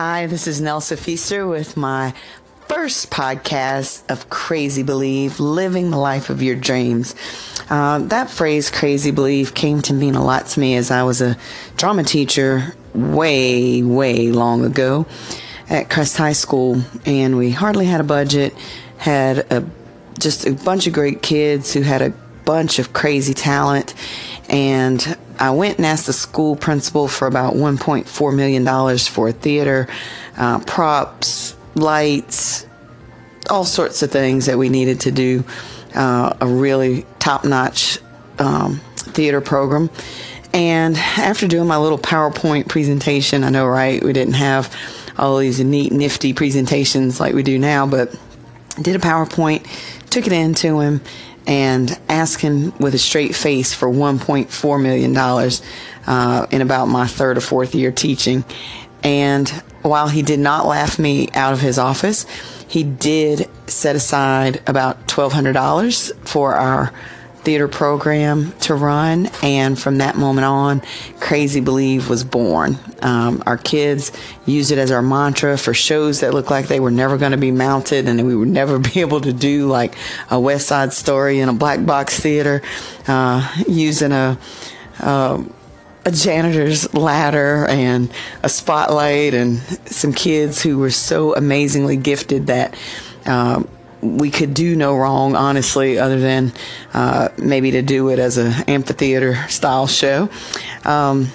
Hi, this is Nelsa Feaster with my first podcast of Crazy Believe Living the Life of Your Dreams. Uh, that phrase, crazy believe, came to mean a lot to me as I was a drama teacher way, way long ago at Crest High School, and we hardly had a budget, had a just a bunch of great kids who had a bunch of crazy talent, and I went and asked the school principal for about $1.4 million for a theater, uh, props, lights, all sorts of things that we needed to do uh, a really top notch um, theater program. And after doing my little PowerPoint presentation, I know, right? We didn't have all these neat, nifty presentations like we do now, but did a PowerPoint, took it in to him, and asking with a straight face for $1.4 million uh, in about my third or fourth year teaching. And while he did not laugh me out of his office, he did set aside about $1,200 for our theater program to run. And from that moment on, Crazy Believe was born. Um, our kids used it as our mantra for shows that looked like they were never going to be mounted and we would never be able to do, like a West Side Story in a black box theater, uh, using a. A janitor's ladder and a spotlight and some kids who were so amazingly gifted that um, we could do no wrong, honestly, other than uh, maybe to do it as an amphitheater style show. Um,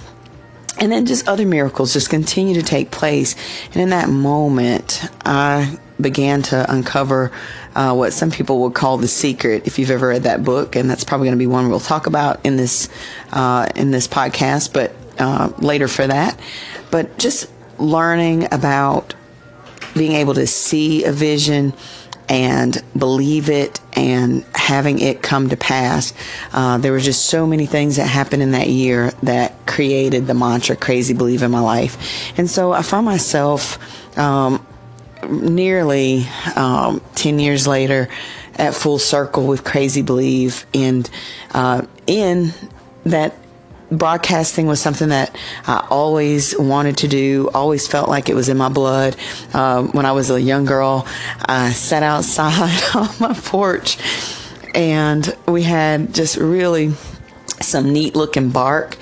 and then just other miracles just continue to take place. And in that moment, I began to uncover uh, what some people would call the secret. If you've ever read that book, and that's probably going to be one we'll talk about in this uh, in this podcast, but uh, later for that. But just learning about being able to see a vision and believe it and having it come to pass. Uh, there were just so many things that happened in that year that created the mantra crazy believe in my life. And so I found myself um, nearly um, 10 years later at full circle with crazy believe and uh, in that broadcasting was something that I always wanted to do, always felt like it was in my blood. Um, when I was a young girl, I sat outside on my porch and we had just really some neat looking bark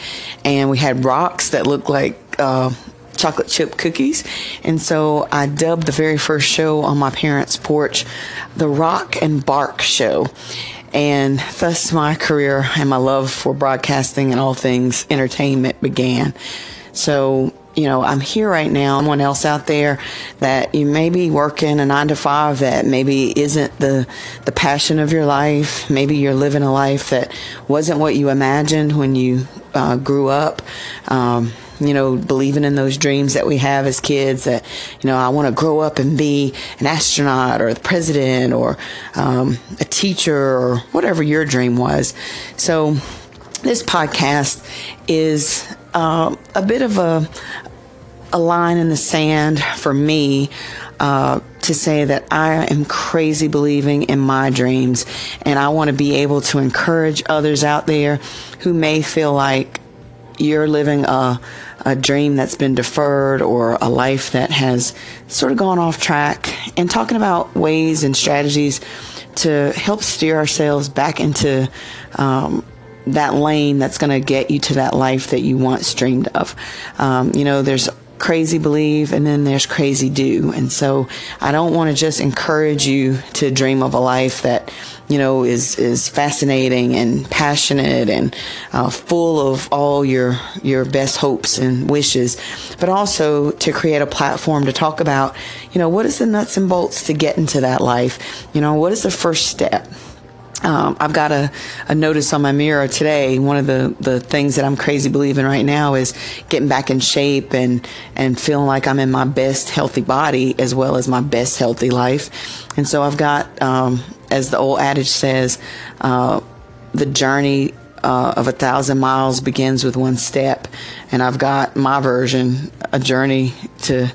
and we had rocks that looked like uh, chocolate chip cookies. And so I dubbed the very first show on my parents' porch the Rock and Bark Show. And thus my career and my love for broadcasting and all things entertainment began. So, you know, I'm here right now. Someone else out there that you may be working a nine to five that maybe isn't the, the passion of your life. Maybe you're living a life that wasn't what you imagined when you uh, grew up. Um, you know, believing in those dreams that we have as kids that, you know, I want to grow up and be an astronaut or the president or um, a teacher or whatever your dream was. So, this podcast is uh, a bit of a, a line in the sand for me uh, to say that I am crazy believing in my dreams and I want to be able to encourage others out there who may feel like you're living a, a dream that's been deferred or a life that has sort of gone off track and talking about ways and strategies to help steer ourselves back into um, that lane that's going to get you to that life that you once dreamed of. Um, you know, there's crazy believe and then there's crazy do. And so I don't want to just encourage you to dream of a life that, you know, is, is fascinating and passionate and uh, full of all your, your best hopes and wishes, but also to create a platform to talk about, you know, what is the nuts and bolts to get into that life? You know, what is the first step? Um, I've got a, a notice on my mirror today. One of the, the things that I'm crazy believing right now is getting back in shape and, and feeling like I'm in my best healthy body as well as my best healthy life. And so I've got, um, as the old adage says, uh, the journey uh, of a thousand miles begins with one step. And I've got my version, a journey to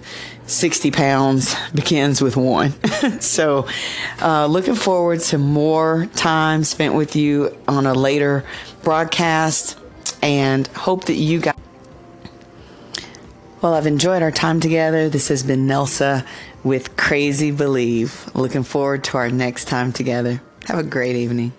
60 pounds begins with one. so, uh, looking forward to more time spent with you on a later broadcast and hope that you guys. Well, I've enjoyed our time together. This has been Nelsa with Crazy Believe. Looking forward to our next time together. Have a great evening.